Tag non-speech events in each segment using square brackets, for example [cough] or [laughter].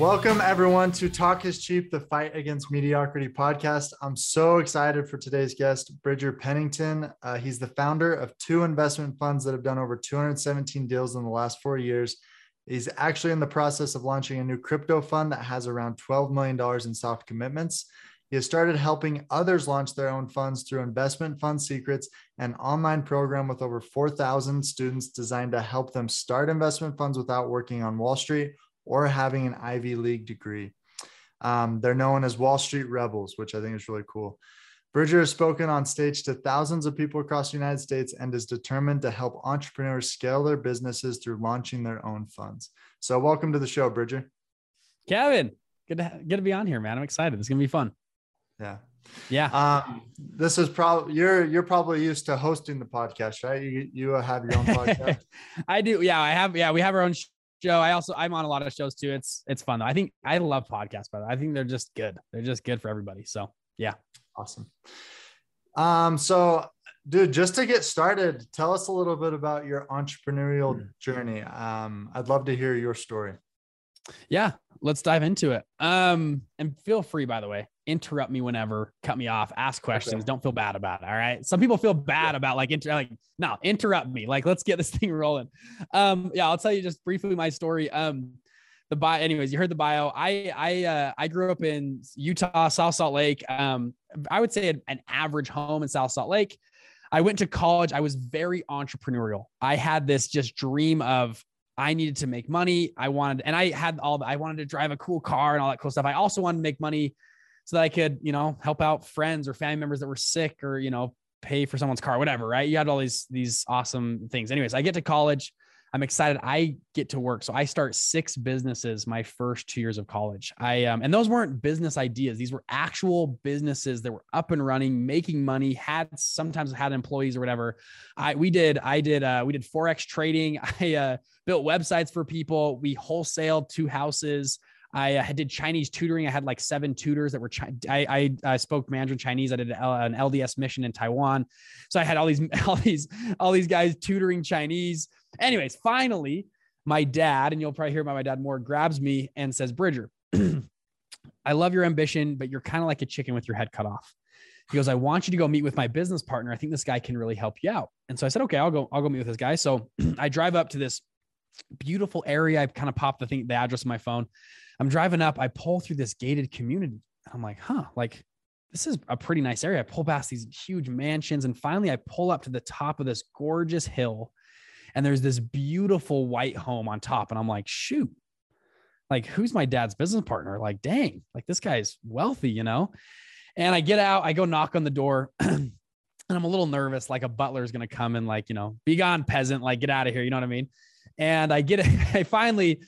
Welcome, everyone, to Talk is Cheap, the Fight Against Mediocrity podcast. I'm so excited for today's guest, Bridger Pennington. Uh, he's the founder of two investment funds that have done over 217 deals in the last four years. He's actually in the process of launching a new crypto fund that has around $12 million in soft commitments. He has started helping others launch their own funds through Investment Fund Secrets, an online program with over 4,000 students designed to help them start investment funds without working on Wall Street or having an Ivy League degree. Um, they're known as Wall Street Rebels, which I think is really cool. Bridger has spoken on stage to thousands of people across the United States and is determined to help entrepreneurs scale their businesses through launching their own funds. So, welcome to the show, Bridger. Kevin, good to good to be on here, man. I'm excited. It's gonna be fun. Yeah, yeah. Um, this is probably you're you're probably used to hosting the podcast, right? You you have your own [laughs] podcast. I do. Yeah, I have. Yeah, we have our own show. I also I'm on a lot of shows too. It's it's fun though. I think I love podcasts, by the way. I think they're just good. They're just good for everybody. So yeah. Awesome. Um, so dude, just to get started, tell us a little bit about your entrepreneurial hmm. journey. Um, I'd love to hear your story. Yeah, let's dive into it. Um, and feel free, by the way, interrupt me whenever, cut me off, ask questions. Okay. Don't feel bad about it. All right. Some people feel bad about like inter like no, interrupt me. Like, let's get this [laughs] thing rolling. Um, yeah, I'll tell you just briefly my story. Um, the bio, anyways, you heard the bio. I I uh, I grew up in Utah, South Salt Lake. Um, I would say an, an average home in South Salt Lake. I went to college. I was very entrepreneurial. I had this just dream of I needed to make money. I wanted, and I had all, I wanted to drive a cool car and all that cool stuff. I also wanted to make money so that I could, you know, help out friends or family members that were sick or, you know, pay for someone's car, whatever. Right. You had all these, these awesome things. Anyways, I get to college. I'm excited. I get to work. So I start six businesses my first two years of college. I um, and those weren't business ideas. These were actual businesses that were up and running, making money, had sometimes had employees or whatever. I we did, I did uh we did Forex trading. [laughs] I uh built websites for people. We wholesaled two houses. I uh, did Chinese tutoring. I had like seven tutors that were. Chi- I, I, I spoke Mandarin Chinese. I did an LDS mission in Taiwan, so I had all these [laughs] all these all these guys tutoring Chinese. Anyways, finally, my dad, and you'll probably hear about my dad more, grabs me and says, Bridger, [clears throat] I love your ambition, but you're kind of like a chicken with your head cut off. He goes, I want you to go meet with my business partner. I think this guy can really help you out. And so I said, okay, I'll go, I'll go meet with this guy. So [clears throat] I drive up to this beautiful area. I kind of popped the thing, the address on my phone. I'm driving up. I pull through this gated community. I'm like, huh, like this is a pretty nice area. I pull past these huge mansions. And finally I pull up to the top of this gorgeous hill and there's this beautiful white home on top. And I'm like, shoot, like who's my dad's business partner? Like, dang, like this guy's wealthy, you know? And I get out, I go knock on the door. [clears throat] and I'm a little nervous, like a butler is gonna come and like, you know, be gone, peasant, like get out of here. You know what I mean? And I get it. [laughs] I finally,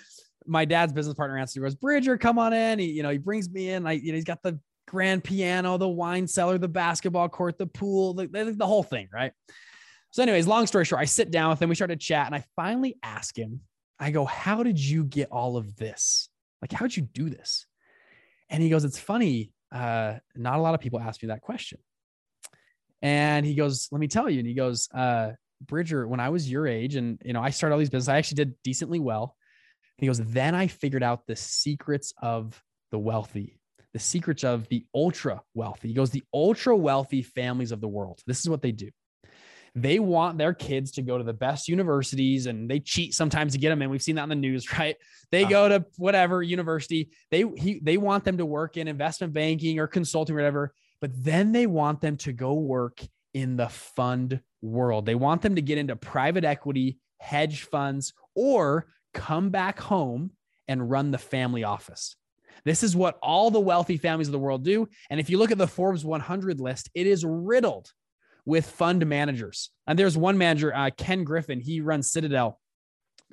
my dad's business partner. He goes, Bridger, come on in. He, you know, he brings me in. I, you know, he's got the grand piano, the wine cellar, the basketball court, the pool, the, the, the whole thing, right? So, anyways, long story short, I sit down with him. We start to chat, and I finally ask him, I go, How did you get all of this? Like, how'd you do this? And he goes, It's funny. Uh, not a lot of people ask me that question. And he goes, Let me tell you. And he goes, uh, Bridger, when I was your age, and you know, I started all these businesses, I actually did decently well. He goes, Then I figured out the secrets of the wealthy the secrets of the ultra wealthy. He goes, the ultra wealthy families of the world. This is what they do they want their kids to go to the best universities and they cheat sometimes to get them in. We've seen that in the news, [laughs] right? They uh-huh. go to whatever university. They he, they want them to work in investment banking or consulting, or whatever, but then they want them to go work in the fund world. They want them to get into private equity, hedge funds, or come back home and run the family office. This is what all the wealthy families of the world do. And if you look at the Forbes 100 list, it is riddled with fund managers. And there's one manager, uh, Ken Griffin. He runs Citadel.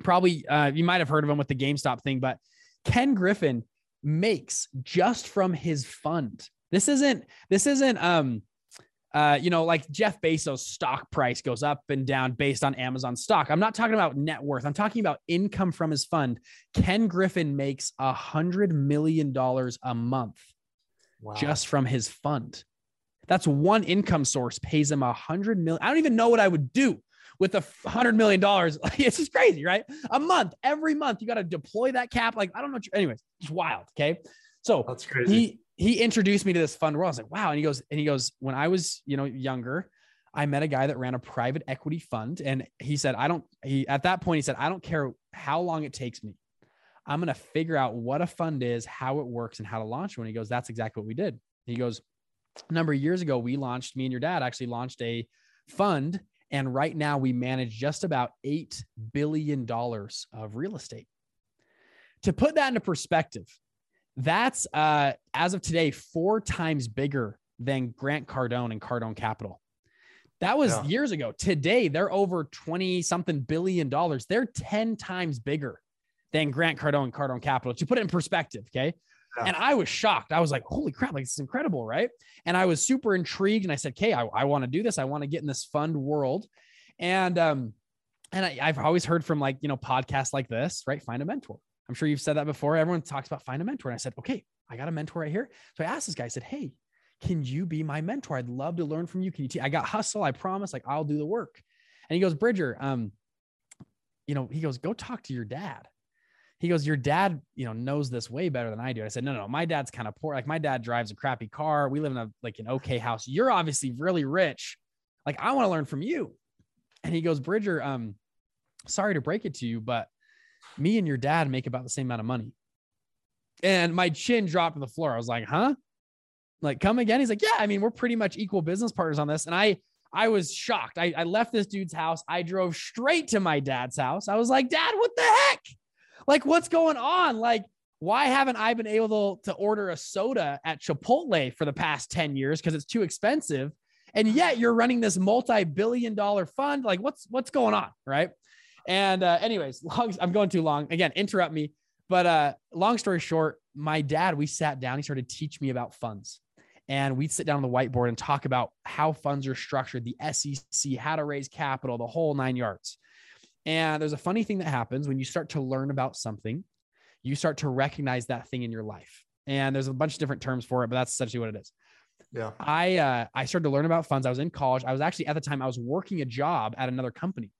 Probably uh, you might have heard of him with the GameStop thing, but Ken Griffin makes just from his fund. This isn't this isn't um uh, you know, like Jeff Bezos' stock price goes up and down based on Amazon stock. I'm not talking about net worth. I'm talking about income from his fund. Ken Griffin makes a hundred million dollars a month wow. just from his fund. That's one income source pays him a hundred million. I don't even know what I would do with a hundred million dollars. [laughs] it's just crazy, right? A month, every month, you got to deploy that cap. Like, I don't know. Anyways, it's wild. Okay. So that's crazy. He he introduced me to this fund world. I was like, wow. And he goes, and he goes, when I was, you know, younger, I met a guy that ran a private equity fund. And he said, I don't, he at that point, he said, I don't care how long it takes me. I'm going to figure out what a fund is, how it works, and how to launch one. He goes, That's exactly what we did. He goes, A number of years ago, we launched, me and your dad actually launched a fund. And right now we manage just about $8 billion of real estate. To put that into perspective, that's uh, as of today, four times bigger than Grant Cardone and Cardone Capital. That was yeah. years ago. Today, they're over 20 something billion dollars. They're 10 times bigger than Grant Cardone and Cardone Capital to put it in perspective. Okay. Yeah. And I was shocked. I was like, holy crap, like this is incredible, right? And I was super intrigued. And I said, okay, I, I want to do this. I want to get in this fund world. And um, and I, I've always heard from like, you know, podcasts like this, right? Find a mentor. I'm sure you've said that before. Everyone talks about find a mentor. And I said, okay, I got a mentor right here. So I asked this guy, I said, hey, can you be my mentor? I'd love to learn from you. Can you teach? I got hustle. I promise. Like I'll do the work. And he goes, Bridger, um, you know, he goes, go talk to your dad he goes, Your dad, you know, knows this way better than I do. I said, No, no, my dad's kind of poor. Like my dad drives a crappy car. We live in a like an okay house. You're obviously really rich. Like, I want to learn from you. And he goes, Bridger, um, sorry to break it to you, but me and your dad make about the same amount of money. And my chin dropped to the floor. I was like, huh? Like, come again? He's like, yeah, I mean, we're pretty much equal business partners on this. And I I was shocked. I, I left this dude's house. I drove straight to my dad's house. I was like, Dad, what the heck? Like, what's going on? Like, why haven't I been able to order a soda at Chipotle for the past 10 years because it's too expensive? And yet you're running this multi-billion dollar fund. Like, what's what's going on? Right. And uh, anyways, [laughs] long, I'm going too long. Again, interrupt me. But uh, long story short, my dad, we sat down, he started to teach me about funds. And we'd sit down on the whiteboard and talk about how funds are structured, the SEC, how to raise capital, the whole nine yards. And there's a funny thing that happens when you start to learn about something, you start to recognize that thing in your life. And there's a bunch of different terms for it, but that's essentially what it is. Yeah. I uh, I started to learn about funds. I was in college. I was actually at the time I was working a job at another company.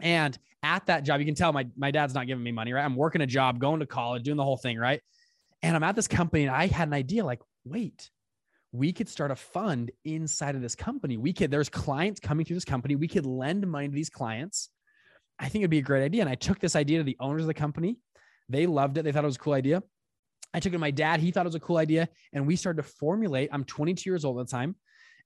And at that job, you can tell my my dad's not giving me money, right? I'm working a job, going to college, doing the whole thing, right? And I'm at this company and I had an idea like, wait, we could start a fund inside of this company. We could, there's clients coming through this company. We could lend money to these clients I think it'd be a great idea. And I took this idea to the owners of the company. They loved it. They thought it was a cool idea. I took it to my dad. He thought it was a cool idea. And we started to formulate. I'm 22 years old at the time.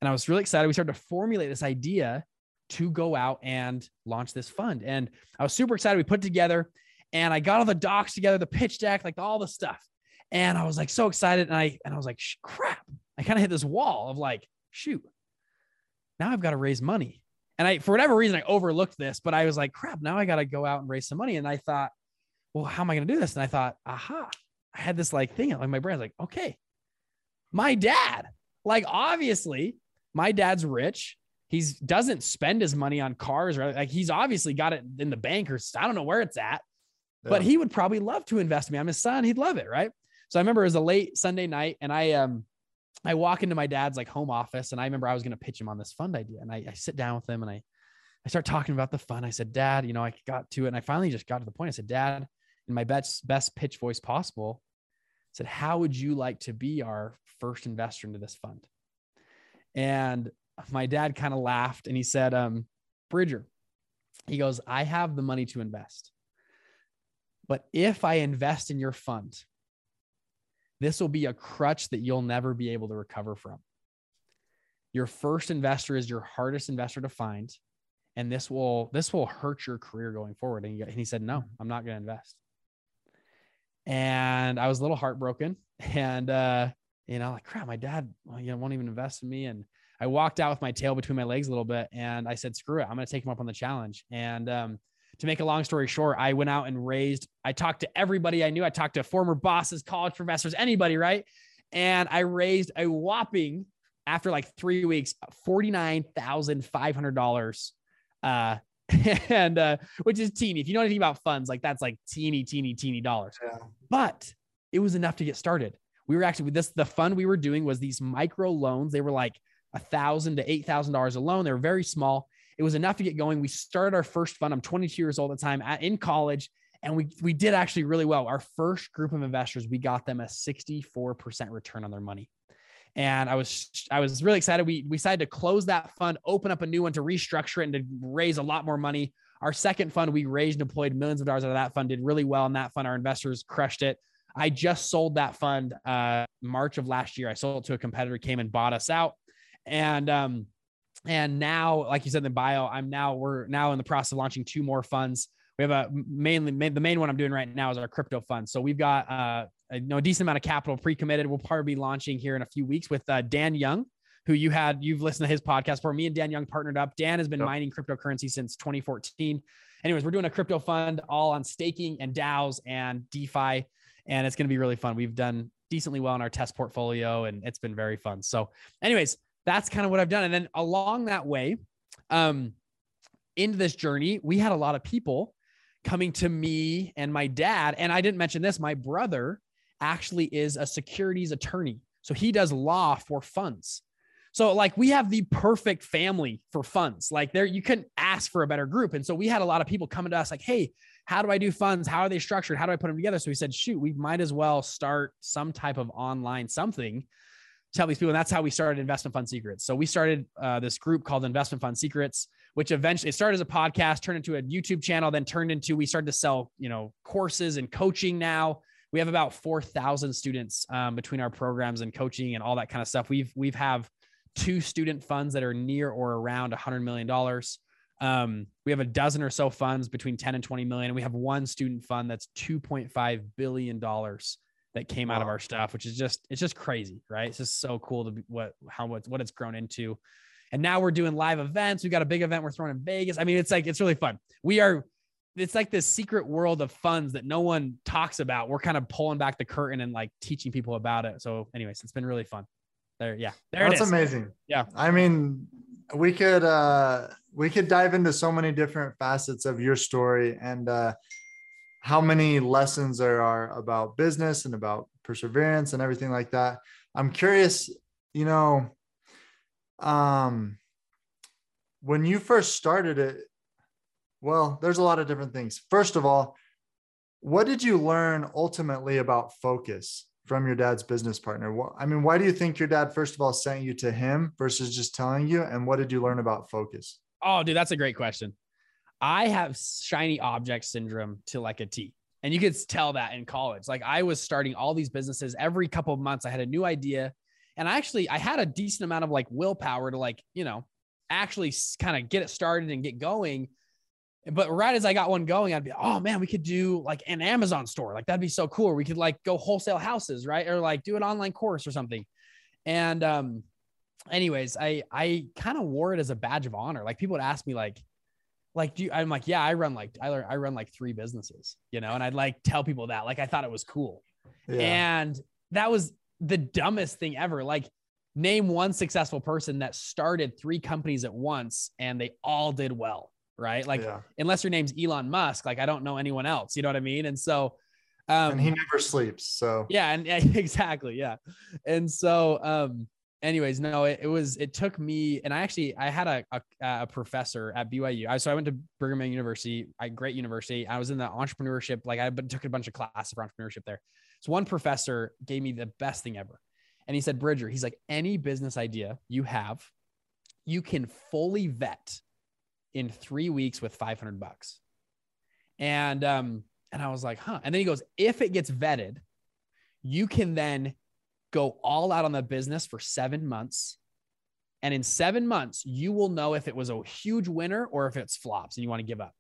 And I was really excited. We started to formulate this idea to go out and launch this fund. And I was super excited. We put together and I got all the docs together, the pitch deck, like all the stuff. And I was like so excited. And I and I was like, crap. I kind of hit this wall of like, shoot, now I've got to raise money. And I, for whatever reason, I overlooked this, but I was like, crap, now I got to go out and raise some money. And I thought, well, how am I going to do this? And I thought, aha, I had this like thing like my brain's like, okay, my dad, like obviously my dad's rich. He's doesn't spend his money on cars or like he's obviously got it in the bank or I don't know where it's at, yeah. but he would probably love to invest in me. I'm his son. He'd love it. Right. So I remember it was a late Sunday night and I, um, I walk into my dad's like home office and I remember I was going to pitch him on this fund idea. And I, I, sit down with him and I, I start talking about the fund. I said, dad, you know, I got to it. And I finally just got to the point. I said, dad, in my best, best pitch voice possible, I said, how would you like to be our first investor into this fund? And my dad kind of laughed and he said, um, Bridger, he goes, I have the money to invest. But if I invest in your fund, this will be a crutch that you'll never be able to recover from. Your first investor is your hardest investor to find, and this will this will hurt your career going forward. And he, and he said, "No, I'm not going to invest." And I was a little heartbroken, [laughs] and uh, you know, like crap, my dad, you know, won't even invest in me. And I walked out with my tail between my legs a little bit, and I said, "Screw it, I'm going to take him up on the challenge." And um, to make a long story short, I went out and raised, I talked to everybody I knew. I talked to former bosses, college professors, anybody, right? And I raised a whopping, after like three weeks, $49,500. Uh, [laughs] and uh, which is teeny. If you know anything about funds, like that's like teeny, teeny, teeny dollars. Yeah. But it was enough to get started. We were actually this the fund we were doing was these micro loans. They were like a thousand to eight thousand dollars a loan. They were very small It was enough to get going. We started our first fund. I'm 22 years old at the time at, in college. And we, we did actually really well. Our first group of investors, we got them a 64% return on their money. And I was I was really excited. We, we decided to close that fund, open up a new one to restructure it and to raise a lot more money. Our second fund, we raised and deployed millions of dollars out of that fund, did really well in that fund. Our investors crushed it. I just sold that fund uh, March of last year. I sold it to a competitor, came and bought us out. And um, and now, like you said in the bio, I'm now we're now in the process of launching two more funds. We have a mainly main, the main one I'm doing right now is our crypto fund. So we've got uh, a, you know, a decent amount of capital pre-committed. We'll probably be launching here in a few weeks with uh, Dan Young, who you had you've listened to his podcast for. Me and Dan Young partnered up. Dan has been yep. mining cryptocurrency since 2014. Anyways, we're doing a crypto fund all on staking and DAOs and DeFi, and it's going to be really fun. We've done decently well in our test portfolio, and it's been very fun. So, anyways, that's kind of what I've done. And then along that way, um, into this journey, we had a lot of people coming to me and my dad. And I didn't mention this, my brother actually is a securities attorney. So he does law for funds. So like we have the perfect family for funds. Like there, you couldn't ask for a better group. And so we had a lot of people coming to us like, Hey, how do I do funds? How are they structured? How do I put them together? So we said, shoot, we might as well start some type of online something tell these people. And that's how we started Investment Fund Secrets. So we started uh, this group called Investment Fund Secrets, which eventually it started as a podcast, turned into a YouTube channel, then turned into we started to sell, you know, courses and coaching. Now we have about four thousand students um, between our programs and coaching and all that kind of stuff. We've we've have two student funds that are near or around a hundred million dollars. Um, we have a dozen or so funds between 10 and 20 million. And we have one student fund that's $2.5 billion that came wow. out of our stuff, which is just it's just crazy, right? It's just so cool to be what how what what it's grown into. And now we're doing live events. We've got a big event we're throwing in Vegas. I mean, it's like it's really fun. We are it's like this secret world of funds that no one talks about. We're kind of pulling back the curtain and like teaching people about it. So, anyways, it's been really fun. There, yeah, there That's amazing. Yeah, I mean, we could uh we could dive into so many different facets of your story, and uh how many lessons there are about business and about perseverance and everything like that. I'm curious, you know, um, when you first started it, well, there's a lot of different things. First of all, what did you learn ultimately about focus from your dad's business partner? I mean, why do you think your dad, first of all, sent you to him versus just telling you? And what did you learn about focus? Oh, dude, that's a great question. I have shiny object syndrome to like a T. And you could tell that in college. Like I was starting all these businesses every couple of months. I had a new idea. And I actually I had a decent amount of like willpower to like, you know, actually kind of get it started and get going. But right as I got one going, I'd be, oh man, we could do like an Amazon store. Like that'd be so cool. we could like go wholesale houses, right? Or like do an online course or something. And um, anyways, I I kind of wore it as a badge of honor. Like people would ask me, like, like do you, i'm like yeah i run like I, I run like three businesses you know and i'd like tell people that like i thought it was cool. Yeah. and that was the dumbest thing ever. Like name one successful person that started three companies at once and they all did well right? Like yeah. unless your name's elon musk like i don't know anyone else you know what i mean? And so um and he never sleeps so. Yeah and [laughs] exactly yeah. And so um anyways, no, it, it, was, it took me, and I actually, I had a, a, a professor at BYU. I, so I went to Brigham Young University, a great university. I was in the entrepreneurship, like I took a bunch of classes for entrepreneurship there. So one professor gave me the best thing ever. And he said, Bridger, he's like, any business idea you have, you can fully vet in three weeks with 500 bucks. And, um, and I was like, huh. And then he goes, if it gets vetted, you can then go all out on the business for seven months. And in seven months, you will know if it was a huge winner or if it's flops and you want to give up.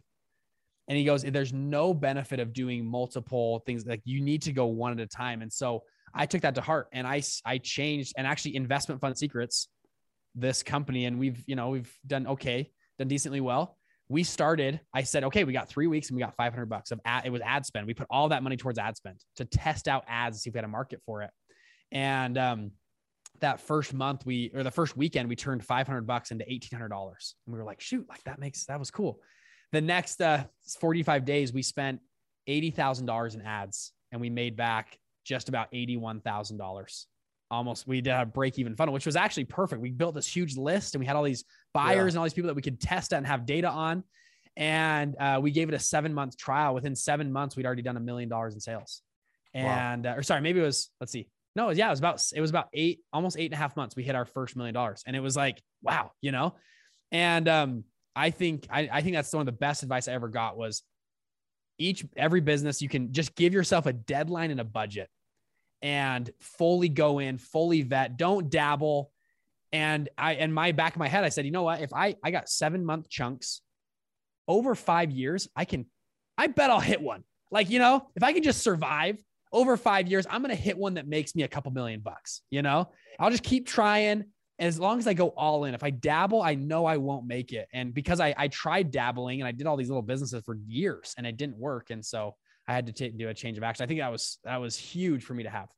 And he goes, There's no benefit of doing multiple things. Like you need to go one at a time. And so I took that to heart and I, I changed and actually investment fund secrets, this company. And we've, you know, we've done okay, done decently well. We started, I said, okay, we got three weeks and we got 500 bucks of ad, it was ad spend. We put all that money towards ad spend to test out ads, see if we had a market for it. And um, that first month we or the first weekend we turned 500 bucks into $1800 and we were like shoot like that makes that was cool the next uh 45 days we spent $80000 in ads and we made back just about $81000 almost we did a break even funnel, which was actually perfect. We built this huge list and we had all these buyers yeah. and all these people that we could test and have data on. And uh, we gave it a seven month trial. Within seven months, we'd already done a million dollars in sales. And wow. uh, or sorry, maybe it was let's see. No, yeah, it was about it was about eight, almost eight and a half months. We hit our first million dollars, and it was like wow, you know. And um, I think I, I think that's one of the best advice I ever got was each every business you can just give yourself a deadline and a budget and fully go in, fully vet, don't dabble. And I, in my back of my head, I said, you know what? If I, I got seven month chunks over five years, I can, I bet I'll hit one. Like, you know, if I can just survive over five years, I'm going to hit one that makes me a couple million bucks. You know, I'll just keep trying. as long as I go all in, if I dabble, I know I won't make it. And because I, I tried dabbling and I did all these little businesses for years and it didn't work. And so I had to t- do a change of action. I think that was that was huge for me to have.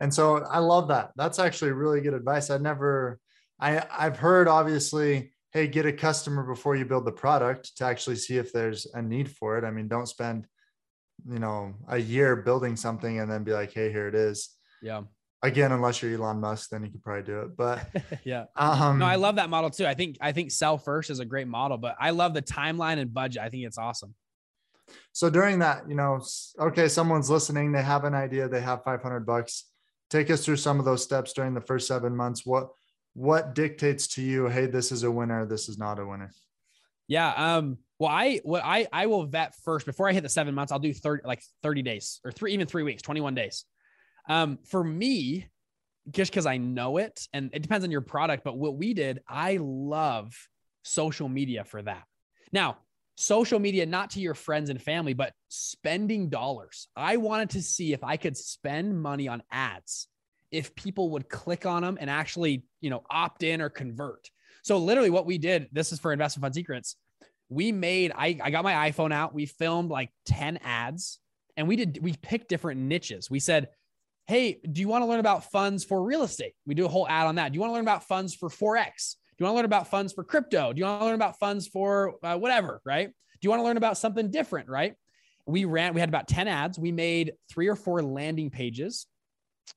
And so I love that. That's actually really good advice. I never, I I've heard obviously, hey, get a customer before you build the product to actually see if there's a need for it. I mean, don't spend, you know, a year building something and then be like, hey, here it is. Yeah. Again, unless you're Elon Musk, then you could probably do it. But [laughs] yeah, um, no, I love that model too. I think I think sell first is a great model, but I love the timeline and budget. I think it's awesome. So during that, you know, okay, someone's listening, they have an idea, they have 500 bucks. Take us through some of those steps during the first seven months. What what dictates to you, hey, this is a winner, this is not a winner? Yeah. Um, well, I what I I will vet first before I hit the seven months. I'll do 30 like 30 days or three, even three weeks, 21 days. Um, for me, just because I know it, and it depends on your product, but what we did, I love social media for that. Now, social media, not to your friends and family, but spending dollars. I wanted to see if I could spend money on ads, if people would click on them and actually, you know, opt in or convert. So literally what we did, this is for investment fund secrets. We made, I, I got my iPhone out. We filmed like 10 ads and we did, we picked different niches. We said, Hey, do you want to learn about funds for real estate? We do a whole ad on that. Do you want to learn about funds for Forex? Do you want to learn about funds for crypto? Do you want to learn about funds for uh, whatever, right? Do you want to learn about something different, right? We ran, we had about 10 ads. We made three or four landing pages,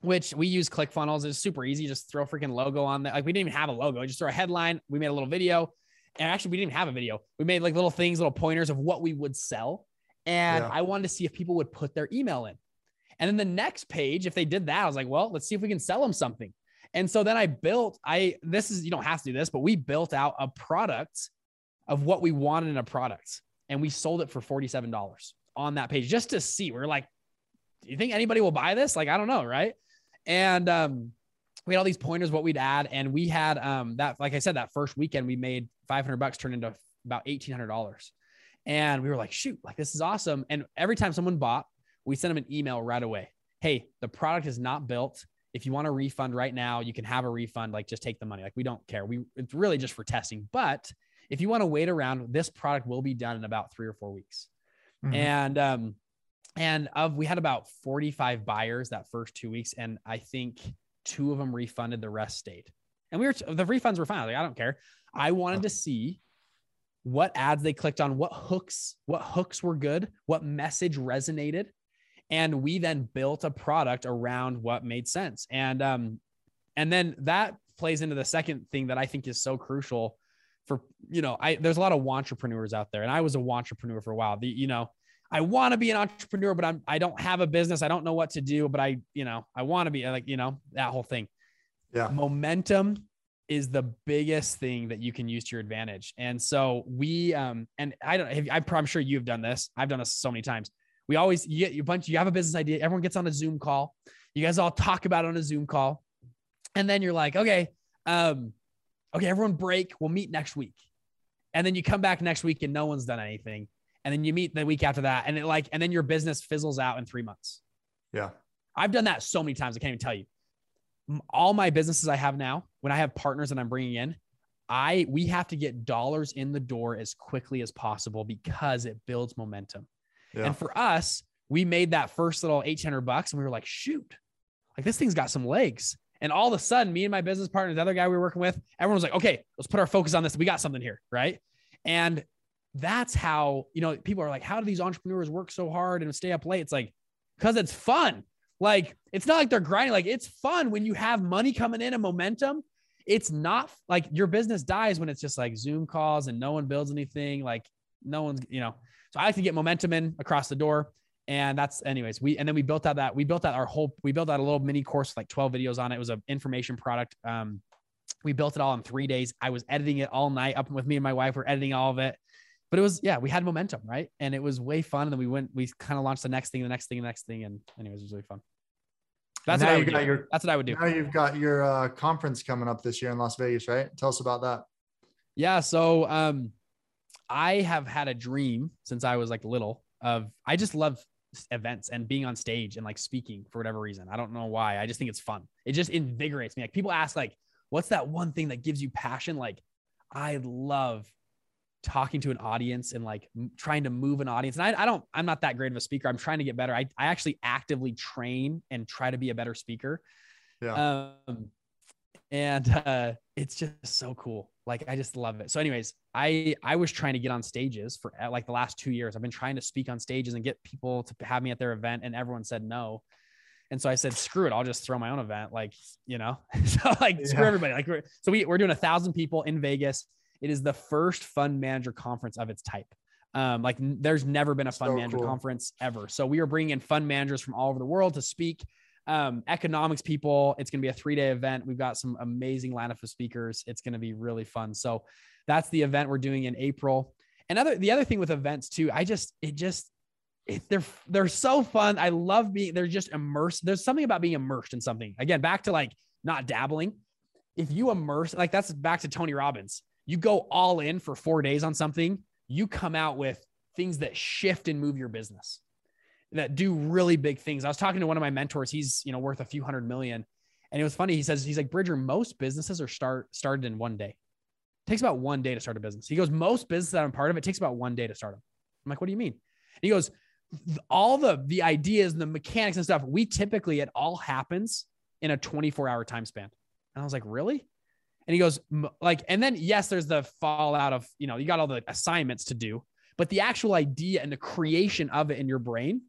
which we use ClickFunnels. It's super easy. Just throw a freaking logo on there. Like we didn't even have a logo, just throw a headline. We made a little video. And actually, we didn't even have a video. We made like little things, little pointers of what we would sell. And yeah. I wanted to see if people would put their email in. And then the next page, if they did that, I was like, well, let's see if we can sell them something. And so then I built, I, this is, you don't have to do this, but we built out a product of what we wanted in a product and we sold it for $47 on that page just to see. We are like, do you think anybody will buy this? Like, I don't know. Right. And, um, we had all these pointers what we'd add and we had um that like i said that first weekend we made 500 bucks turned into about $1800 and we were like shoot like this is awesome and every time someone bought we sent them an email right away hey the product is not built if you want a refund right now, you can have a refund. Like just take the money. Like we don't care. We it's really just for testing. But if you want to wait around, this product will be done in about three or four weeks. Mm-hmm. And um, and of we had about 45 buyers that first two weeks, and I think two of them refunded, the rest stayed. And we were the refunds were fine. Like I don't care. I wanted to see what ads they clicked on, what hooks, what hooks were good, what message resonated, and we then built a product around what made sense and um and then that plays into the second thing that i think is so crucial for you know i there's a lot of entrepreneurs out there and i was a entrepreneur for a while the you know i want to be an entrepreneur but i'm i don't have a business i don't know what to do but i you know i want to be like you know that whole thing yeah momentum is the biggest thing that you can use to your advantage and so we um and i don't i'm sure you've done this i've done this so many times we always you get a bunch, you have a business idea, everyone gets on a Zoom call. You guys all talk about it on a Zoom call. And then you're like, okay, um, okay, everyone break. We'll meet next week. And then you come back next week and no one's done anything. And then you meet the week after that. And it like, and then your business fizzles out in three months. Yeah. I've done that so many times. I can't even tell you. All my businesses I have now, when I have partners that I'm bringing in, I we have to get dollars in the door as quickly as possible because it builds momentum. Yeah. And for us, we made that first little 800 bucks and we were like, shoot, like this thing's got some legs. And all of a sudden, me and my business partner, the other guy we were working with, everyone was like, okay, let's put our focus on this. We got something here. Right. And that's how, you know, people are like, how do these entrepreneurs work so hard and stay up late? It's like, because it's fun. Like it's not like they're grinding. Like it's fun when you have money coming in and momentum. It's not like your business dies when it's just like Zoom calls and no one builds anything. Like no one's, you know. So I like to get momentum in across the door. And that's anyways, we and then we built out that we built out our whole we built out a little mini course like 12 videos on it. It was an information product. Um, we built it all in three days. I was editing it all night up with me and my wife. We're editing all of it. But it was, yeah, we had momentum, right? And it was way fun. And then we went, we kind of launched the next thing, the next thing, the next thing. And anyways, it was really fun. That's what I would do. Your, That's what I would do. Now you've got your uh, conference coming up this year in Las Vegas, right? Tell us about that. Yeah. So um, I have had a dream since I was like little of I just love events and being on stage and like speaking for whatever reason. I don't know why. I just think it's fun. It just invigorates me. Like people ask like, what's that one thing that gives you passion? Like I love talking to an audience and like trying to move an audience. And I, I don't, I'm not that great of a speaker. I'm trying to get better. I, I actually actively train and try to be a better speaker. Yeah. Um, and uh, it's just so cool. Like I just love it. So, anyways, I I was trying to get on stages for like the last two years. I've been trying to speak on stages and get people to have me at their event, and everyone said no. And so I said, screw it, I'll just throw my own event. Like, you know, [laughs] so like yeah. screw everybody. Like, so we, we're doing a thousand people in Vegas. It is the first fund manager conference of its type. Um, like there's never been a fund so manager cool. conference ever. So we are bringing in fund managers from all over the world to speak. Um, economics people. It's going to be a three day event. We've got some amazing lineup of speakers. It's going to be really fun. So that's the event we're doing in April. And other the other thing with events too, I just it just it, they're they're so fun. I love being they're just immersed. There's something about being immersed in something. Again, back to like not dabbling. If you immerse, like that's back to Tony Robbins. You go all in for four days on something, you come out with things that shift and move your business that do really big things. I was talking to one of my mentors. He's, you know, worth a few hundred million. And it was funny. He says, he's like, Bridger, most businesses are start started in one day. It takes about one day to start a business. He goes, most businesses that I'm part of, it takes about one day to start them. I'm like, what do you mean? And he goes, all the the ideas and the mechanics and stuff we typically it all happens in a 24 hour time span and i was like really and he goes like and then yes there's the fallout of you know you got all the assignments to do but the actual idea and the creation of it in your brain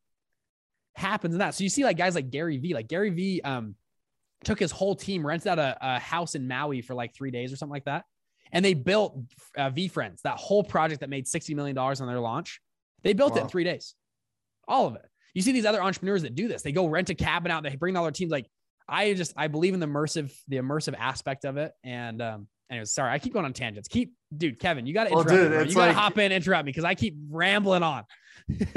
happens in that so you see like guys like gary vee like gary vee um took his whole team rented out a, a house in maui for like three days or something like that and they built uh, VeeFriends that whole project that made $60 million on their launch they built wow. it in three days all of it. You see these other entrepreneurs that do this. They go rent a cabin out. They bring all their teams. Like I just I believe in the immersive the immersive aspect of it. And um, anyways, sorry, I keep going on tangents. Keep, dude, Kevin, you got to interrupt well, dude, me. You got to hop in, interrupt me because I keep rambling on. [laughs]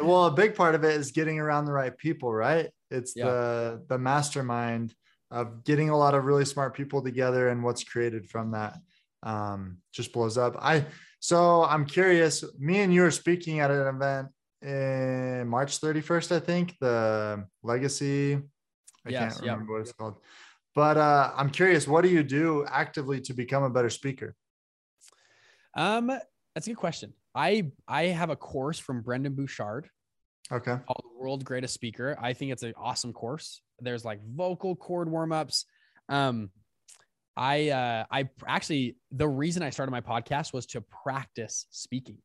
well, a big part of it is getting around the right people, right? It's yeah. the the mastermind of getting a lot of really smart people together and what's created from that um, just blows up. I so I'm curious. Me and you are speaking at an event in March 31st, I think, the legacy. I yes, can't remember yep. what it's called. But uh, I'm curious, what do you do actively to become a better speaker? Um, that's a good question. I I have a course from Brendon Burchard. Okay. Called the World's Greatest Speaker. I think it's an awesome course. There's like vocal cord warm-ups. Um, I uh I actually the reason I started my podcast was to practice speaking.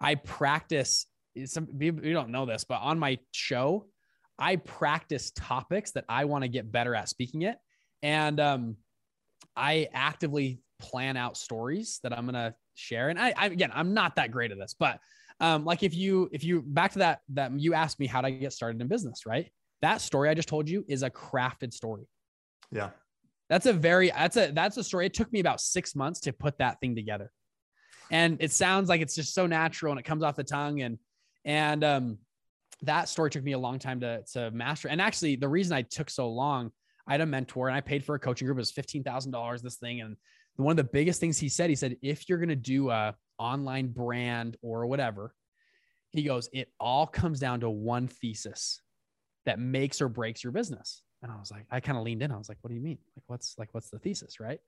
I practice some people you don't know this, but on my show, I practice topics that I want to get better at speaking it. And um, I actively plan out stories that I'm gonna share. And I, I again, I'm not that great at this, but um, like if you if you back to that that you asked me how to get started in business, right? That story I just told you is a crafted story. Yeah. That's a very that's a that's a story. It took me about six months to put that thing together. And it sounds like it's just so natural and it comes off the tongue. And and um, that story took me a long time to, to master. And actually, the reason I took so long, I had a mentor and I paid for a coaching group. It was $15,000, this thing. And one of the biggest things he said, he said, if you're going to do a online brand or whatever, he goes, it all comes down to one thesis that makes or breaks your business. And I was like, I kind of leaned in. I was like, what do you mean? Like, what's like, what's the thesis? Right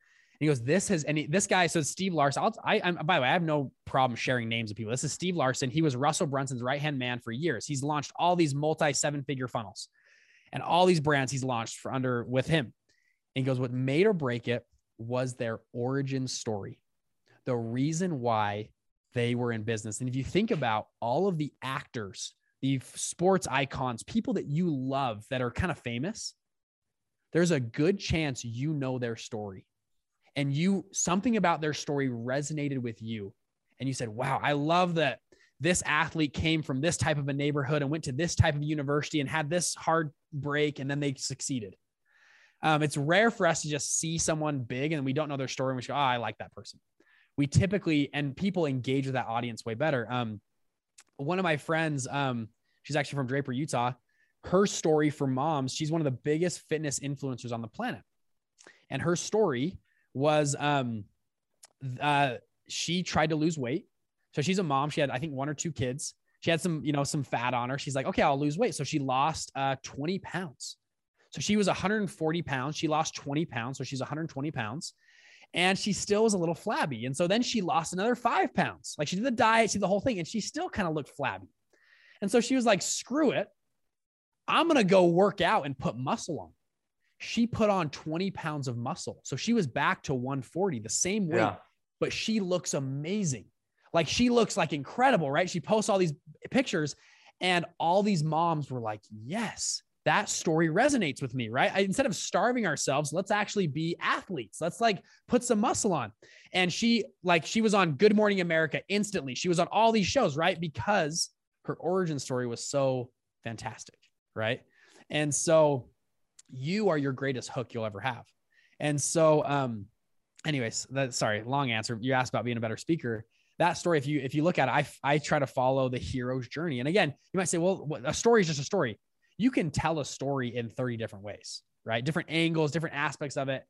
he goes, this has any this guy. So Steve Larsen. I'll, I, I'm by the way, I have no problem sharing names of people. This is Steve Larsen. He was Russell Brunson's right hand man for years. He's launched all these multi seven figure funnels, and all these brands he's launched for under with him. And he goes, what made or break it was their origin story, the reason why they were in business. And if you think about all of the actors the sports icons, people that you love that are kind of famous, there's a good chance you know their story and you something about their story resonated with you. And you said wow i love that this athlete came from this type of a neighborhood and went to this type of university and had this hard break and then they succeeded. Um, it's rare for us to just see someone big and we don't know their story and we go oh i like that person. We typically and people engage with that audience way better. Um, one of my friends um, she's actually from draper utah. Her story for moms she's one of the biggest fitness influencers on the planet. And her story was um uh she tried to lose weight. So she's a mom. She had I think one or two kids. She had some, you know, some fat on her. She's like, "Okay, I'll lose weight." So she lost uh 20 pounds. So she was 140 pounds. She lost 20 pounds. So she's 120 pounds. And she still was a little flabby. And so then she lost another five pounds. Like she did the diet, she did the whole thing, and she still kind of looked flabby. And so she was like, screw it. I'm going to go work out and put muscle on she put on 20 pounds of muscle. So she was back to 140, the same weight, yeah. but she looks amazing. Like she looks like incredible, right? She posts all these pictures and all these moms were like, yes, that story resonates with me, right? I, instead of starving ourselves, let's actually be athletes. Let's like put some muscle on. And she, like, she was on Good Morning America instantly. She was on all these shows, right? Because her origin story was so fantastic, right? And so, you are your greatest hook you'll ever have. And so, um, anyways, that sorry, long answer. You asked about being a better speaker. That story, if you if you look at it, I I try to follow the hero's journey. And again, you might say, well, a story is just a story. You can tell a story in 30 different ways, right? Different angles, different aspects of it.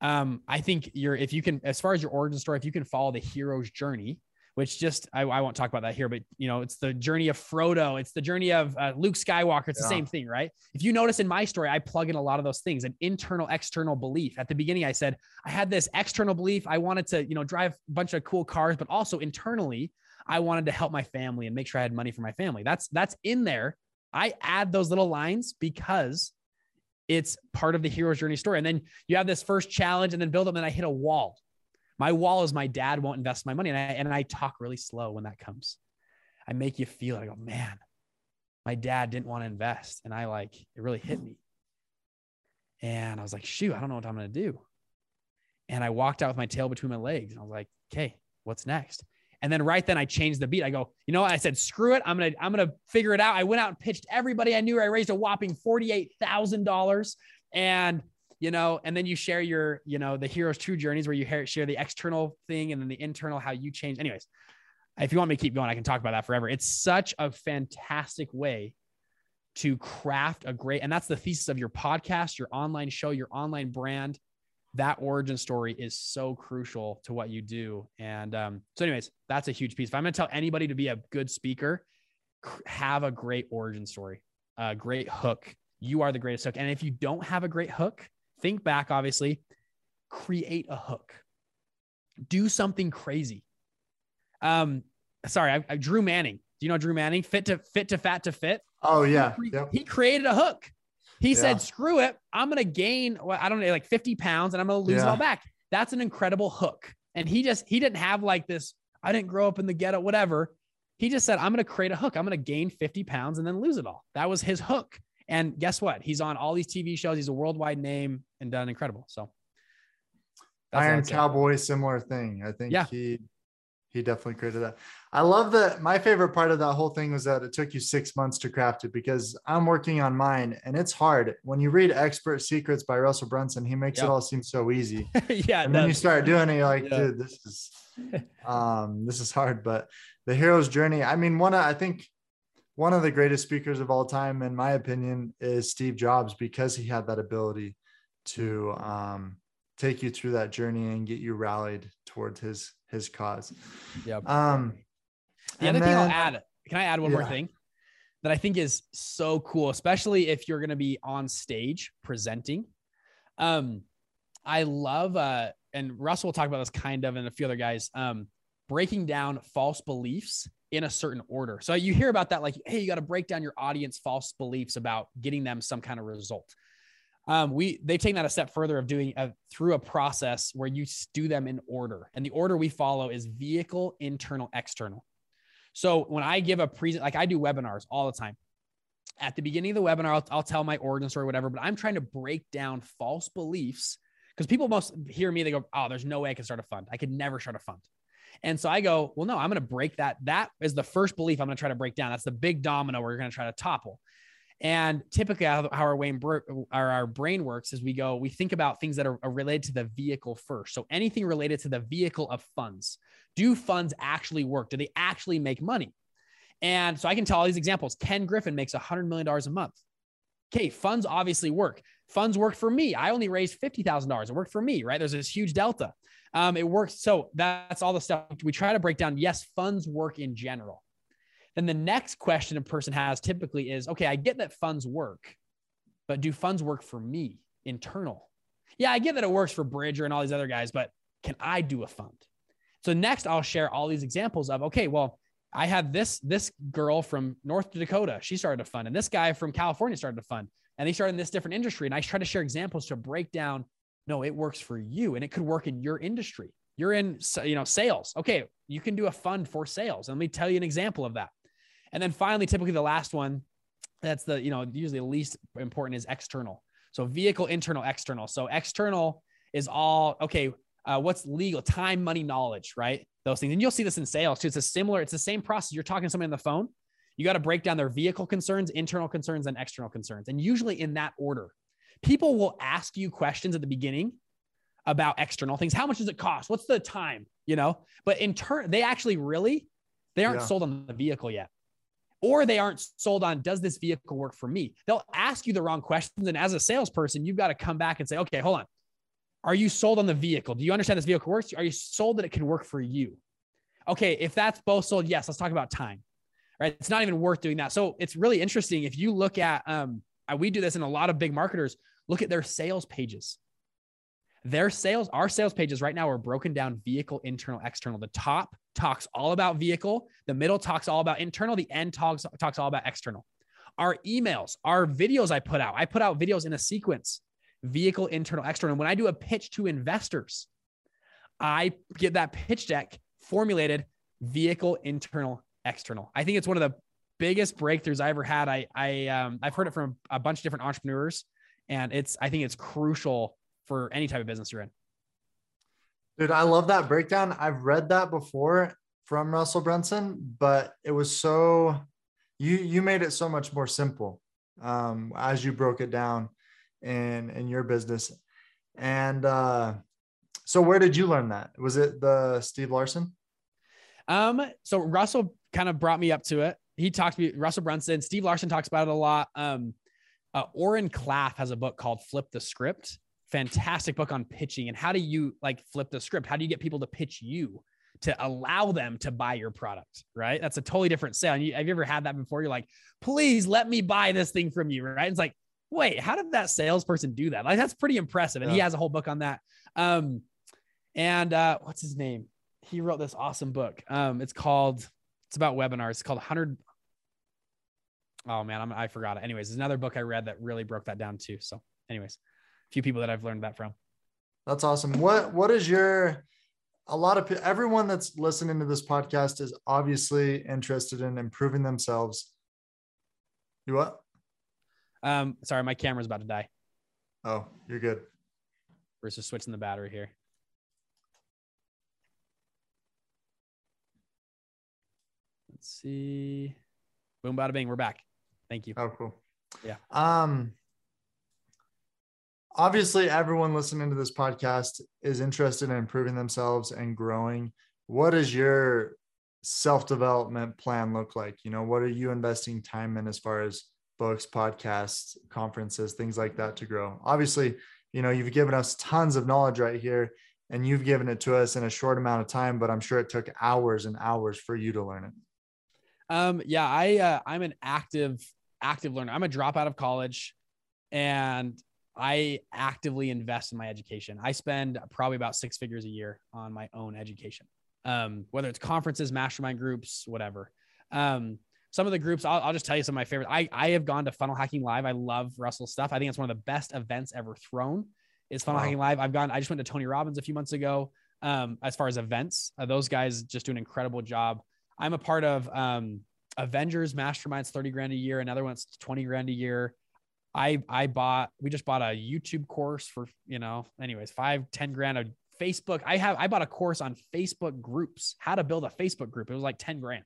Um, I think you're if you can, as far as your origin story, if you can follow the hero's journey, which just I, I, won't talk about that here, but you know, it's the journey of Frodo, it's the journey of uh, Luke Skywalker. It's yeah. the same thing, right? If you notice in my story, I plug in a lot of those things, an internal, external belief. At the beginning, I said I had this external belief. I wanted to, you know, drive a bunch of cool cars, but also internally, I wanted to help my family and make sure I had money for my family. That's that's in there. I add those little lines because it's part of the hero's journey story. And then you have this first challenge and then build up, and I hit a wall my wall is my dad won't invest my money. And I, and I talk really slow when that comes. I make you feel, I go, man, my dad didn't want to invest. And I like, it really hit me. And I was like, shoot, I don't know what I'm going to do. And I walked out with my tail between my legs. And I was like, okay, what's next? And then right then I changed the beat. I go, you know what? I said, screw it. I'm to, I'm to figure it out. I went out and pitched everybody I knew. I raised a whopping $48,000 and you know, and then you share your, you know, the hero's true journeys where you share the external thing and then the internal, how you change. Anyways, if you want me to keep going, I can talk about that forever. It's such a fantastic way to craft a great, and that's the thesis of your podcast, your online show, your online brand. That origin story is so crucial to what you do. And um, so, anyways, that's a huge piece. If I'm going to tell anybody to be a good speaker, have a great origin story, a great hook. You are the greatest hook. And if you don't have a great hook, think back, obviously, create a hook, do something crazy. Um, sorry, I, I Drew Manning. Do you know Drew Manning? Fit to fit to fat to fit. Oh yeah. He, yep. he created a hook. He yeah. said, "Screw it, I'm gonna gain. Well, I don't know, like 50 pounds, and I'm gonna lose yeah. it all back." That's an incredible hook. And he just he didn't have like this. I didn't grow up in the ghetto, whatever. He just said, "I'm gonna create a hook. I'm gonna gain 50 pounds and then lose it all." That was his hook. And guess what? He's on all these TV shows. He's a worldwide name and done incredible. So Iron Cowboy, similar thing. I think yeah. he he definitely created that. I love that. My favorite part of that whole thing was that it took you six months to craft it because I'm working on mine and it's hard. When you read Expert Secrets by Russell Brunson, he makes yep. it all seem so easy. [laughs] yeah. And then you start doing it, you're like, yeah. dude, this is um this is hard. But the hero's journey, I mean, one I think one of the greatest speakers of all time, in my opinion, is Steve Jobs because he had that ability to um, take you through that journey and get you rallied towards his his cause. Yeah. Um, the other then, thing I'll add, can I add one yeah. more thing that I think is so cool, especially if you're going to be on stage presenting. Um, I love, uh, and Russ will talk about this kind of, and a few other guys, um, breaking down false beliefs in a certain order. So you hear about that, like, hey, you got to break down your audience false beliefs about getting them some kind of result. Um, we they've taken that a step further of doing a, through a process where you do them in order, and the order we follow is vehicle, internal, external. So when I give a present, like I do webinars all the time. At the beginning of the webinar, I'll, I'll tell my origin story, whatever, but I'm trying to break down false beliefs because people most hear me, they go, Oh, there's no way I can start a fund. I could never start a fund. And so I go, Well, no, I'm going to break that. That is the first belief I'm going to try to break down. That's the big domino you're going to try to topple. And typically, how our, brain, works is we go, we think about things that are related to the vehicle first. So anything related to the vehicle of funds. Do funds actually work? Do they actually make money? And so I can tell all these examples. Ken Griffin makes $100 million a month. Okay, funds obviously work. Funds work for me. I only raised $50,000. It worked for me, right? There's this huge delta. Um, it works. So that's all the stuff we try to break down. Yes, funds work in general. Then the next question a person has typically is okay, I get that funds work, but do funds work for me internal? Yeah, I get that it works for Bridger and all these other guys, but can I do a fund? So next I'll share all these examples of okay, well, I had this this girl from North Dakota, she started a fund, and this guy from California started a fund, and they started in this different industry. And I try to share examples to break down, no, it works for you, and it could work in your industry. You're in, you know, sales. Okay, you can do a fund for sales. And let me tell you an example of that. And then finally, typically the last one, that's the, you know, usually the least important is external. So vehicle, internal, external. So external is all, okay, uh, what's legal, time, money, knowledge, right? Those things. And you'll see this in sales too. It's a similar, it's the same process. You're talking to somebody on the phone. You got to break down their vehicle concerns, internal concerns, and external concerns. And usually in that order, people will ask you questions at the beginning about external things. How much does it cost? What's the time? You know, but in turn, they actually really, they aren't yeah. sold on the vehicle yet. Or they aren't sold on does this vehicle work for me? They'll ask you the wrong questions. And as a salesperson you've got to come back and say okay hold on. Are you sold on the vehicle? Do you understand this vehicle works? Are you sold that it can work for you? Okay if that's both sold yes let's talk about time right? It's not even worth doing that. So it's really interesting if you look at um we do this in a lot of big marketers look at their sales pages their sales, our sales pages right now are broken down vehicle, internal, external. The top talks all about vehicle, the middle talks all about internal, the end talks, talks all about external. Our emails, our videos I put out, I put out videos in a sequence vehicle, internal, external. When I do a pitch to investors, I get that pitch deck formulated vehicle, internal, external. I think it's one of the biggest breakthroughs I ever had. I, I, um, I've heard it from a bunch of different entrepreneurs and it's, I think it's crucial for any type of business you're in. Dude, I love that breakdown. I've read that before from Russell Brunson, but it was so you you made it so much more simple um, as you broke it down in in your business. And uh, so, where did you learn that? Was it the Steve Larsen? Um, so Russell kind of brought me up to it. He talked to me, Russell Brunson, Steve Larsen talks about it a lot. Um, uh, Oren Klaff has a book called Flip the Script fantastic book on pitching and how do you like flip the script? How do you get people to pitch you to allow them to buy your product? Right. That's a totally different sale. And you, have you ever had that before? You're like, please let me buy this thing from you. Right. It's like, wait, how did that salesperson do that? Like, that's pretty impressive. And yeah. he has a whole book on that. Um, and uh, what's his name? He wrote this awesome book. Um, it's called, it's about webinars. It's called 100. Oh man, I'm, I forgot it. Anyways, there's another book I read that really broke that down too. So, anyways, a few people that I've learned that from. That's awesome. What what is your a lot of everyone that's listening to this podcast is obviously interested in improving themselves. You what? Um, sorry, my camera's about to die. Oh, you're good. Bruce is switching the battery here. Let's see. Boom, bada bing. We're back. Thank you. Oh, cool. Yeah. Um, obviously everyone listening to this podcast is interested in improving themselves and growing what does your self-development plan look like you know what are you investing time in as far as books podcasts conferences things like that to grow obviously you know you've given us tons of knowledge right here and you've given it to us in a short amount of time but i'm sure it took hours and hours for you to learn it um yeah i uh, i'm an active active learner i'm a dropout of college and I actively invest in my education. I spend probably about six figures a year on my own education, um, whether it's conferences, mastermind groups, whatever. Um, some of the groups, I'll, I'll, just tell you some of my favorite. I, I have gone to Funnel Hacking Live. I love Russell's stuff. I think it's one of the best events ever thrown. Is Funnel wow. Hacking Live? I've gone. I just went to Tony Robbins a few months ago. Um, as far as events, uh, those guys just do an incredible job. I'm a part of um, Avengers Masterminds, 30 grand a year. Another one's 20 grand a year. I I bought we just bought a YouTube course for you know anyways five ten grand a Facebook. I have I bought a course on Facebook groups how to build a Facebook group. It was like 10 grand.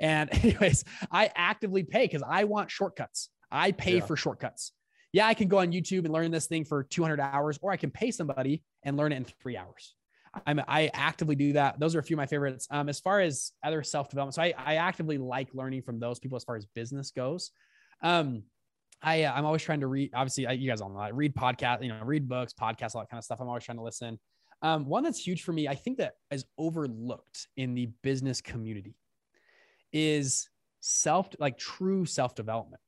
And [laughs] anyways, I actively pay because I want shortcuts. I pay yeah. for shortcuts. Yeah, I can go on YouTube and learn this thing for 200 hours, or I can pay somebody and learn it in three hours. I'm, I actively do that. Those are a few of my favorites. Um, as far as other self development, so I, I actively like learning from those people as far as business goes. Um, I uh, I'm always trying to read. Obviously, I, you guys all know I read podcasts, you know, read books, podcasts, all that kind of stuff. I'm always trying to listen. Um, one that's huge for me, I think that is overlooked in the business community, is self like true self development.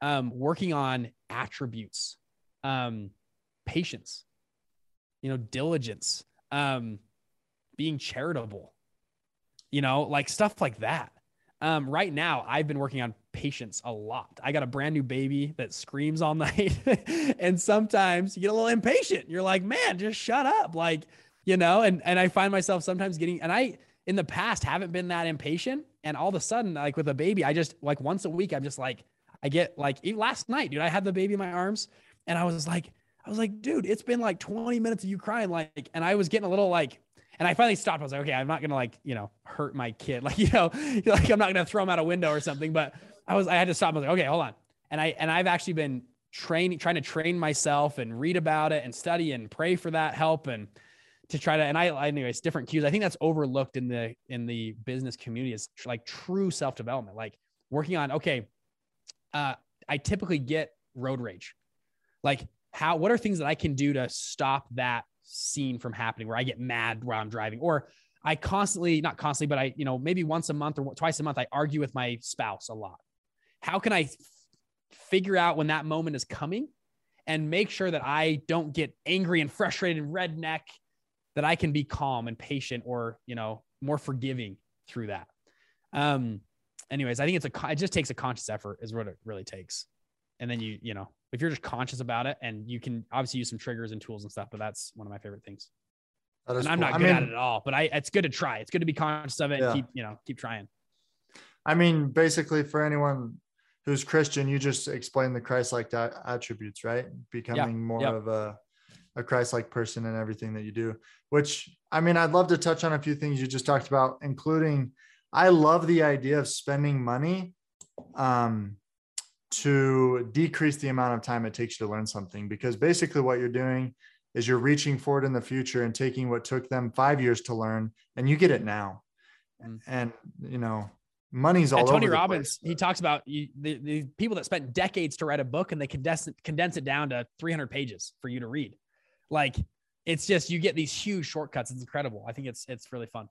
Um, working on attributes, um, patience, you know, diligence, um, being charitable, you know, like stuff like that. Um, right now, I've been working on patience a lot. I got a brand new baby that screams all [laughs] night. and sometimes you get a little impatient. You're like, man, just shut up. Like, you know, and, and I find myself sometimes getting, and I, in the past, haven't been that impatient. And all of a sudden, like with a baby, I just like once a week, I'm just like, I get like last night, dude, I had the baby in my arms and I was like, I was like, dude, it's been like 20 minutes of you crying. Like, and I was getting a little like, and I finally stopped. I was like, okay, I'm not gonna like, you know, hurt my kid. [laughs] Like, you know, [laughs] like I'm not gonna throw him out a window or something. But I was, I had to stop. I was like, okay, hold on. And I, and I've actually been training, trying to train myself and read about it and study and pray for that help and to try to. And I, anyways, different cues. I think that's overlooked in the in the business community is like true self development, like working on. Okay, uh, I typically get road rage. Like, how? What are things that I can do to stop that scene from happening where I get mad while I'm driving or I constantly, not constantly, but I, you know, maybe once a month or twice a month, I argue with my spouse a lot. How can I f- figure out when that moment is coming and make sure that I don't get angry and frustrated and redneck, that I can be calm and patient or, you know, more forgiving through that. Um, anyways, I think it's a, it just takes a conscious effort is what it really takes. And then you, you know, if you're just conscious about it and you can obviously use some triggers and tools and stuff, but that's one of my favorite things. And I'm cool. not good I mean, at it at all, but I, it's good to try. It's good to be conscious of it yeah. and keep, you know, keep trying. I mean, basically for anyone who's Christian, you just explain the Christ-like attributes, right? Becoming yeah. more yep. of a, a Christ-like person in everything that you do, which I mean, I'd love to touch on a few things you just talked about, including I love the idea of spending money um, to decrease the amount of time it takes you to learn something because basically what you're doing is you're reaching forward in the future and taking what took them five years to learn and you get it now. Mm. and you know money's all and tony robbins he talks about you, the, the people that spent decades to write a book and they condense it, condense it down to 300 pages for you to read. Like it's just you get these huge shortcuts. It's incredible. I think it's it's really fun.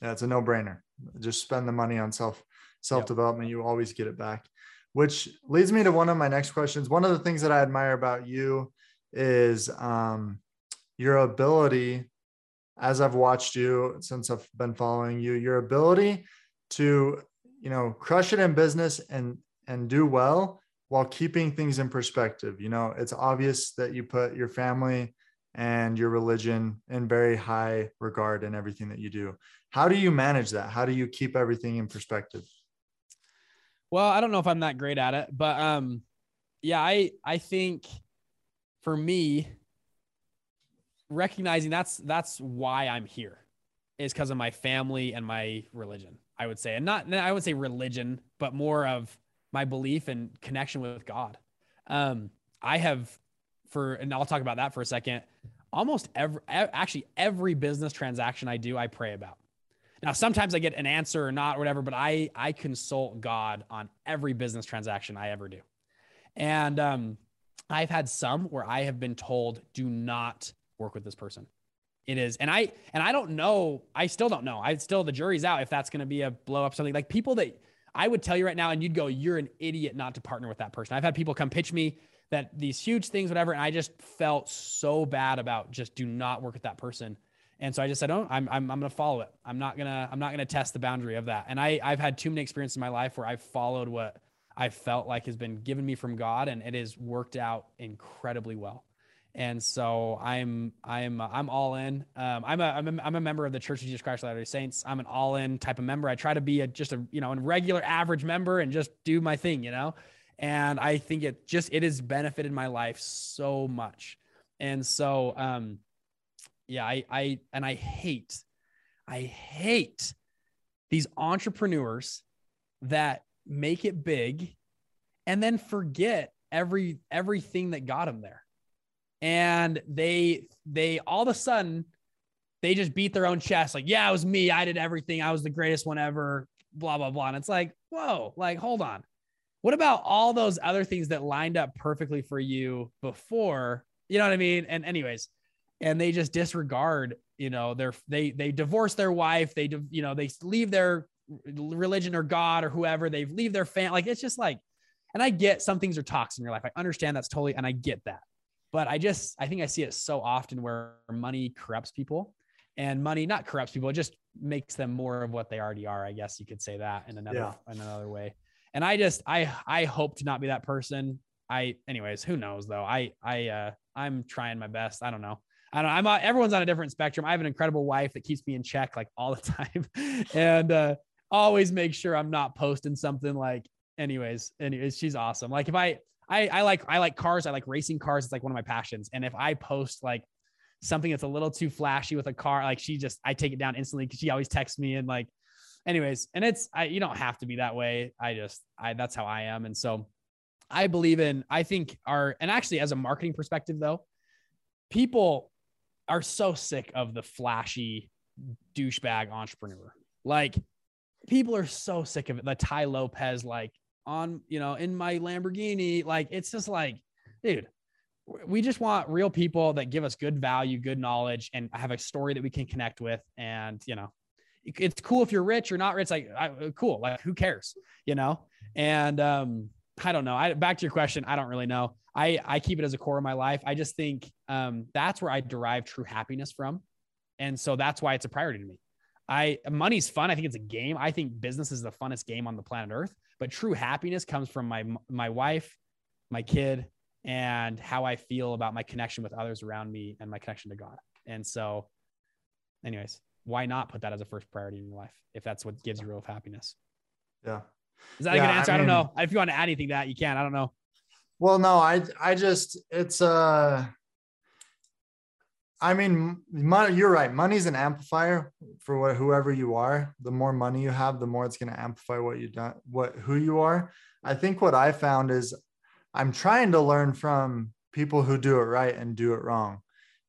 Yeah it's a no-brainer. Just spend the money on self self-development. Yep. you always get it back which leads me to one of my next questions. One of the things that I admire about you is um, your ability, as I've watched you since I've been following you, your ability to, you know, crush it in business and and do well while keeping things in perspective. You know, it's obvious that you put your family and your religion in very high regard in everything that you do. How do you manage that? How do you keep everything in perspective? Well, I don't know if I'm that great at it, but um, yeah, I I think for me, recognizing that's that's why I'm here is because of my family and my religion. I would say, and not I would say religion, but more of my belief and connection with God. Um, I have for, and I'll talk about that for a second. Almost every, actually every business transaction I do, I pray about. Now, sometimes I get an answer or not, or whatever, but I I consult God on every business transaction I ever do. And um, I've had some where I have been told, do not work with this person. It is, and I and I don't know. I still don't know. I still the jury's out if that's going to be a blow up something like people that I would tell you right now, and you'd go, you're an idiot not to partner with that person. I've had people come pitch me that these huge things, whatever, and I just felt so bad about just do not work with that person. And so I just said, "Oh, I'm I'm I'm going to follow it. I'm not gonna I'm not gonna test the boundary of that." And I I've had too many experiences in my life where I've followed what I felt like has been given me from God, and it has worked out incredibly well. And so I'm I'm I'm all in. Um, I'm a I'm a, I'm a member of the Church of Jesus Christ of Latter-day Saints. I'm an all in type of member. I try to be a just a you know a regular average member and just do my thing, you know. And I think it just it has benefited my life so much. And so um, yeah, I I and I hate I hate these entrepreneurs that make it big and then forget every everything that got them there. And they they all of a sudden they just beat their own chest like yeah it was me. I did everything. I was the greatest one ever blah blah blah. And it's like whoa like hold on. What about all those other things that lined up perfectly for you before? You know what i mean? And anyways and they just disregard you know they're they they divorce their wife they you know they leave their religion or god or whoever they leave their family like it's just like and i get some things are toxic in your life i understand that's totally and i get that but I just, I think I see it so often where money corrupts people and money not corrupts people. It just makes them more of what they already are. I guess you could say that in another, yeah. in another way. And I just, I, I hope to not be that person. I, anyways, who knows though? I, I, uh, I'm trying my best. I don't know. I don't know. I'm, uh, everyone's on a different spectrum. I have an incredible wife that keeps me in check like all the [laughs] time. and, uh, always make sure I'm not posting something like, anyways, anyways, she's awesome. Like if I, I, I like I like cars. I like racing cars. It's like one of my passions. And if I post like something that's a little too flashy with a car, like she just I take it down instantly because she always texts me and like, anyways. And it's I you don't have to be that way. I just I that's how I am. And so I believe in I think our and actually as a marketing perspective though, people are so sick of the flashy douchebag entrepreneur. Like people are so sick of it. The Tai Lopez like on, you know, in my Lamborghini. Like it's just like, dude, we just want real people that give us good value, good knowledge, and have a story that we can connect with. And, you know, it's cool if you're rich or not rich. Like, I, cool. Like, who cares, you know? And, um, I don't know. I back to your question. I don't really know. I I keep it as a core of my life. I just think um, that's where I derive true happiness from, and so that's why it's a priority to me. I money's fun. I think it's a game. I think business is the funnest game on the planet Earth. But true happiness comes from my my wife, my kid, and how I feel about my connection with others around me and my connection to God. And so, anyways, why not put that as a first priority in your life if that's what gives you real happiness? Yeah. Is that yeah, a good answer? I, mean, I don't know. If you want to add anything to that, you can. I don't know. Well, no, I I just it's uh I mean, money, you're right. Money's an amplifier for what, whoever you are. The more money you have, the more it's going to amplify what you done, what who you are. I think what I found is I'm trying to learn from people who do it right and do it wrong,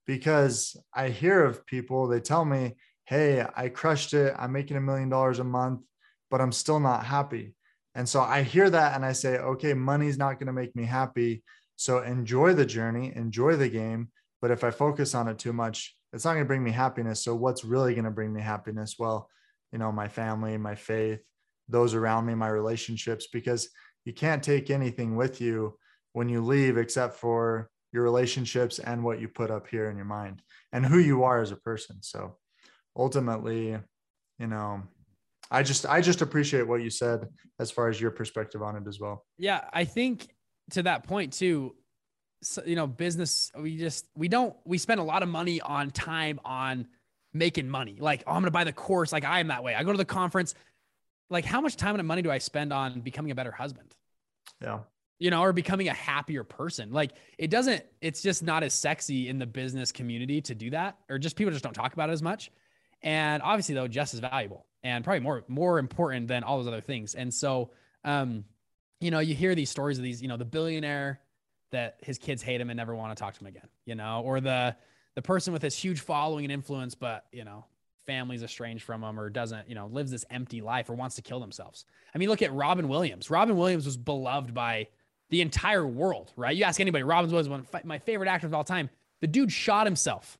because I hear of people. They tell me, "Hey, I crushed it. I'm making a million dollars a month, but I'm still not happy." And so I hear that and I say, "Okay, money's not going to make me happy. So enjoy the journey, enjoy the game." But if I focus on it too much, it's not going to bring me happiness. So what's really going to bring me happiness? Well, you know, my family, my faith, those around me, my relationships, because you can't take anything with you when you leave except for your relationships and what you put up here in your mind and who you are as a person. So ultimately, you know, I just I just appreciate what you said as far as your perspective on it as well. Yeah, I think to that point too, you know, business, we just, we don't, we spend a lot of money on time on making money. Like, oh, I'm going to buy the course. Like, I am that way. I go to the conference. Like, how much time and money do I spend on becoming a better husband? Yeah. You know, or becoming a happier person. Like, it doesn't, it's just not as sexy in the business community to do that, or just people just don't talk about it as much. And obviously, though, just as valuable and probably more, more important than all those other things. And so, um, you know, you hear these stories of these, you know, the billionaire that his kids hate him and never want to talk to him again, you know, or the the person with this huge following and influence, but you know, family's estranged from him or doesn't, you know, lives this empty life or wants to kill themselves. I mean, look at Robin Williams. Robin Williams was beloved by the entire world, right? You ask anybody, Robin was one of my favorite actors of all time. The dude shot himself.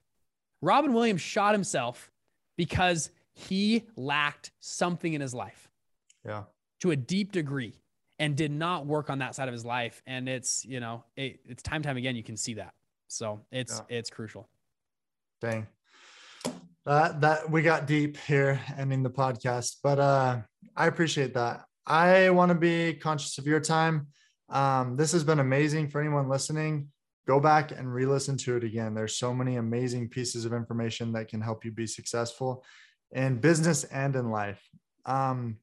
Robin Williams shot himself because he lacked something in his life. Yeah. To a deep degree and did not work on that side of his life. And it's, you know, it, it's time, time again, you can see that. So it's, yeah. it's crucial. Dang. That, that we got deep here ending the podcast, but uh, I appreciate that. I want to be conscious of your time. Um, this has been amazing for anyone listening. go back and re-listen to it again. There's so many amazing pieces of information that can help you be successful in business and in life. Um,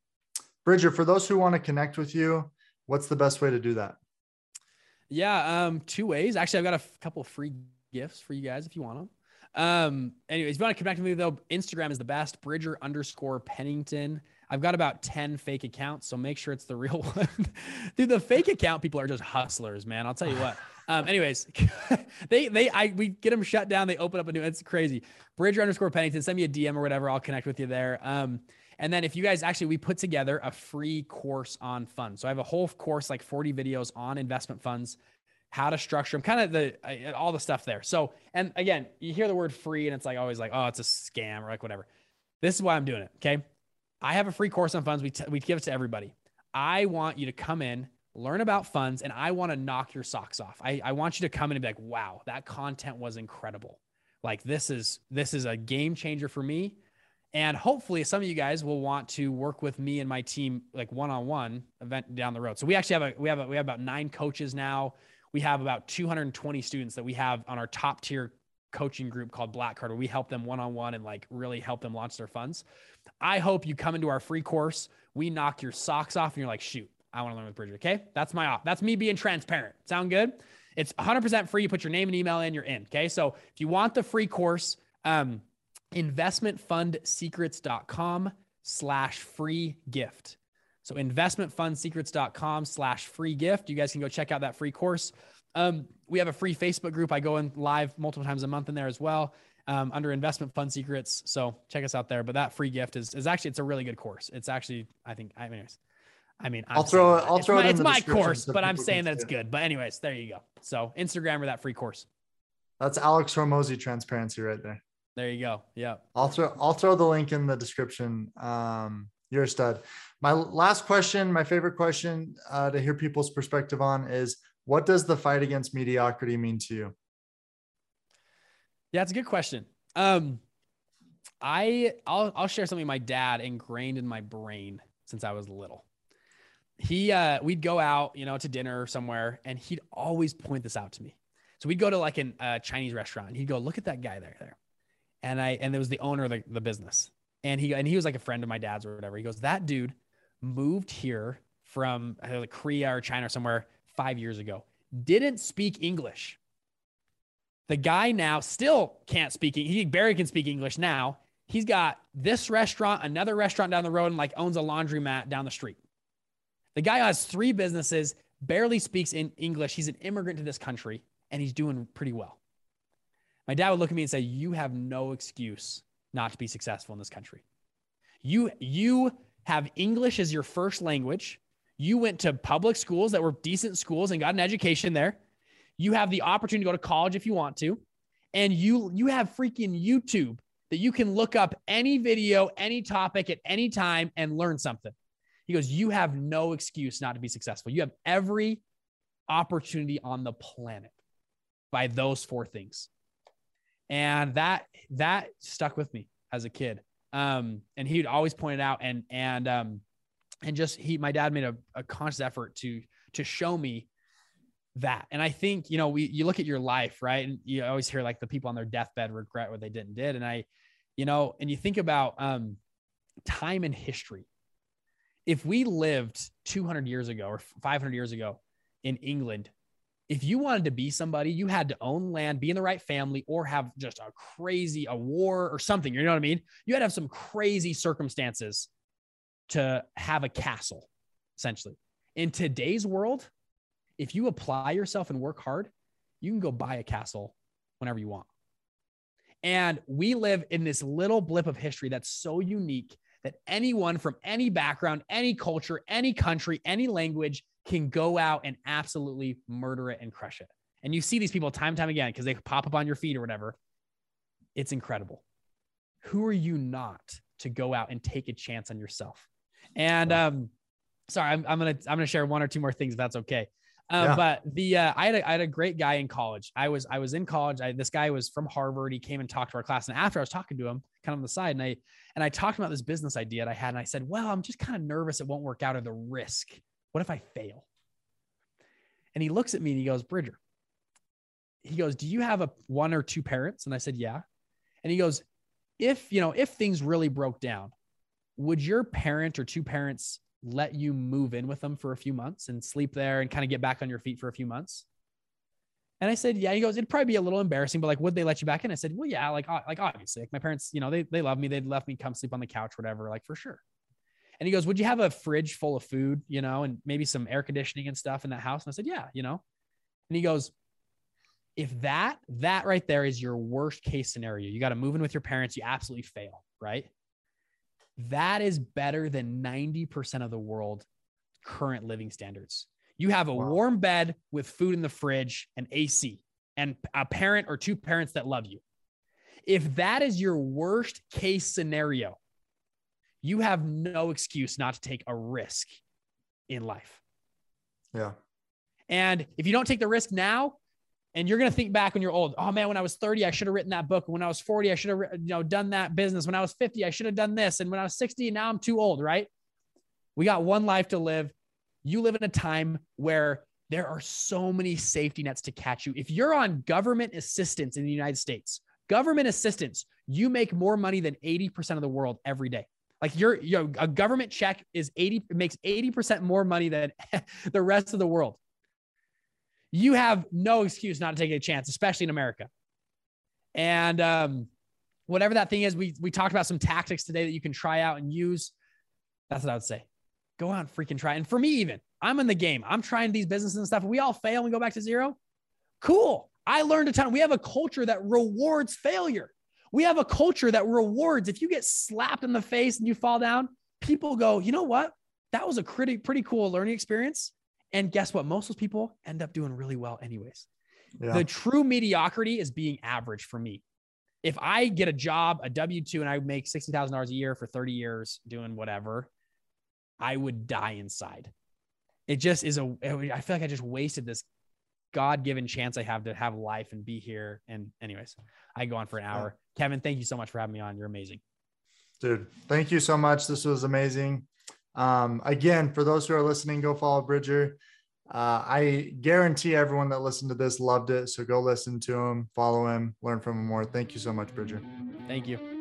Bridger, for those who want to connect with you, what's the best way to do that? Yeah, um, two ways. Actually, I've got a f- couple free gifts for you guys if you want them. Um, anyways, if you want to connect with me though, Instagram is the best. Bridger underscore Pennington. I've got about 10 fake accounts, so make sure it's the [laughs] real one. Dude, the fake account people are just hustlers, man. I'll tell you what. [laughs] Um, anyways, [laughs] they they I we get them shut down, they open up a new it's crazy. Bridger underscore Pennington, send me a DM or whatever. I'll connect with you there. Um, and then if you guys actually, we put together a free course on funds. So I have a whole course, like 40 videos on investment funds, how to structure them, kind of the all the stuff there. So, and again, you hear the word free and it's like always like, oh, it's a scam or like whatever. This is why I'm doing it. Okay. I have a free course on funds. We, t- we give it to everybody. I want you to come in, learn about funds, and I want to knock your socks off. I, I want you to come in and be like, wow, that content was incredible. Like this is this is a game changer for me and hopefully, some of you guys will want to work with me and my team, like one-on-one event down the road. So we actually have a we have a, we have about nine coaches now. We have about 220 students that we have on our top tier coaching group called Black Card, where we help them one-on-one and like really help them launch their funds. I hope you come into our free course. We knock your socks off, and you're like, shoot, I want to learn with Bridger. Okay, that's my off. That's me being transparent. Sound good? It's 100% free. You put your name and email in, you're in. Okay, so if you want the free course, um, investmentfundsecrets.com slash free gift. So investmentfundsecrets.com slash free gift. You guys can go check out that free course. Um, we have a free Facebook group. I go in live multiple times a month in there as well um, under investment fund secrets. So check us out there. But that free gift is, is actually, it's a really good course. It's actually, I think, I mean, I mean, i will throw it. I'll it's throw my, it. It's my course, but I'm saying that it's good. But anyways, there you go. So Instagram or that free course. That's Alex Hormozi transparency right there. There you go. Yeah. I'll throw I'll throw the link in the description. Um, you're a stud. My last question, my favorite question uh, to hear people's perspective on is what does the fight against mediocrity mean to you? Yeah, it's a good question. Um, I I'll I'll share something my dad ingrained in my brain since I was little. He uh we'd go out, you know, to dinner somewhere, and he'd always point this out to me. So we'd go to like a uh, Chinese restaurant. And he'd go, "Look at that guy there, there." and I and it was the owner of the, the business. And he and he was like a friend of my dad's or whatever. He goes, that dude moved here from like Korea or China or somewhere five years ago. Didn't speak English. The guy now still can't speak. He barely can speak English now. He's got this restaurant, another restaurant down the road, and like owns a laundromat down the street. The guy has three businesses, barely speaks in English. He's an immigrant to this country, and he's doing pretty well my dad would look at me and say, "You have no excuse not to be successful in this country. You you have English as your first language. You went to public schools that were decent schools and got an education there. You have the opportunity to go to college if you want to, and you you have freaking YouTube that you can look up any video, any topic at any time and learn something." He goes, "You have no excuse not to be successful. You have every opportunity on the planet by those four things." and that that stuck with me as a kid. Um, and he'd always point it out, and and um, and just he, my dad made a, a conscious effort to to show me that. And I think you know, we you look at your life, right, and you always hear like the people on their deathbed regret what they didn't did, and I, you know, and you think about um, time and history. If we lived 200 years ago or 500 years ago in England, if you wanted to be somebody, you had to own land, be in the right family, or have just a crazy a war or something. You know what I mean? You had to have some crazy circumstances to have a castle, essentially. In today's world, if you apply yourself and work hard, you can go buy a castle whenever you want. And we live in this little blip of history that's so unique that anyone from any background, any culture, any country, any language can go out and absolutely murder it and crush it. And you see these people time and time again because they pop up on your feed or whatever. It's incredible. Who are you not to go out and take a chance on yourself? And um, sorry, I'm, I'm gonna I'm gonna share one or two more things if that's okay. Um, yeah. But the uh, I had a, I had a great guy in college. I was I was in college. I, this guy was from Harvard. He came and talked to our class, and after I was talking to him, kind of on the side, and I and I talked about this business idea that I had, and I said, "Well, I'm just kind of nervous it won't work out, or the risk what if I fail? And he looks at me and he goes, Bridger, he goes, Do you have a one or two parents? And I said, Yeah. And he goes, If, you know, if things really broke down, would your parent or two parents let you move in with them for a few months and sleep there and kind of get back on your feet for a few months? And I said, yeah. He goes, it'd probably be a little embarrassing, but like, would they let you back in? I said, well, yeah, like, like obviously, like my parents, you know, they they love me. They'd left me come sleep on the couch, whatever, like for sure. And he goes, would you have a fridge full of food, you know, and maybe some air conditioning and stuff in that house? And I said, yeah, you know. And he goes, if that that right there is your worst case scenario, you got to move in with your parents, you absolutely fail, right? That is better than 90% of the world current living standards. You have a wow. warm bed with food in the fridge and AC and a parent or two parents that love you. If that is your worst case scenario, you have no excuse not to take a risk in life. Yeah. And if you don't take the risk now, and you're going to think back when you're old, oh man, when I was 30, I should have written that book. When I was 40, I should have you know done that business. When I was 50, I should have done this. And when I was 60, now I'm too old, right? We got one life to live. You live in a time where there are so many safety nets to catch you. If you're on government assistance in the United States, government assistance, you make more money than 80% of the world every day. Like your, your a government check is 80 makes 80% more money than [laughs] the rest of the world. You have no excuse not to take a chance, especially in America. And um, whatever that thing is, we we talked about some tactics today that you can try out and use. That's what I would say go out and freaking try. And for me, even I'm in the game. I'm trying these businesses and stuff. we all fail and go back to zero. Cool. I learned a ton. We have a culture that rewards failure. We have a culture that rewards if you get slapped in the face and you fall down, people go, you know what? That was a pretty, pretty cool learning experience. And guess what? Most of those people end up doing really well, anyways. Yeah. The true mediocrity is being average for me. If I get a job, a W 2, and I make $60,000 a year for 30 years doing whatever, I would die inside. It just is a, I feel like I just wasted this God given chance I have to have life and be here. And, anyways, I go on for an hour. Kevin, thank you so much for having me on. You're amazing. Dude, thank you so much. This was amazing. Um, again, for those who are listening, go follow Bridger. Uh, I guarantee everyone that listened to this loved it. So go listen to him, follow him, learn from him more. Thank you so much, Bridger. Thank you.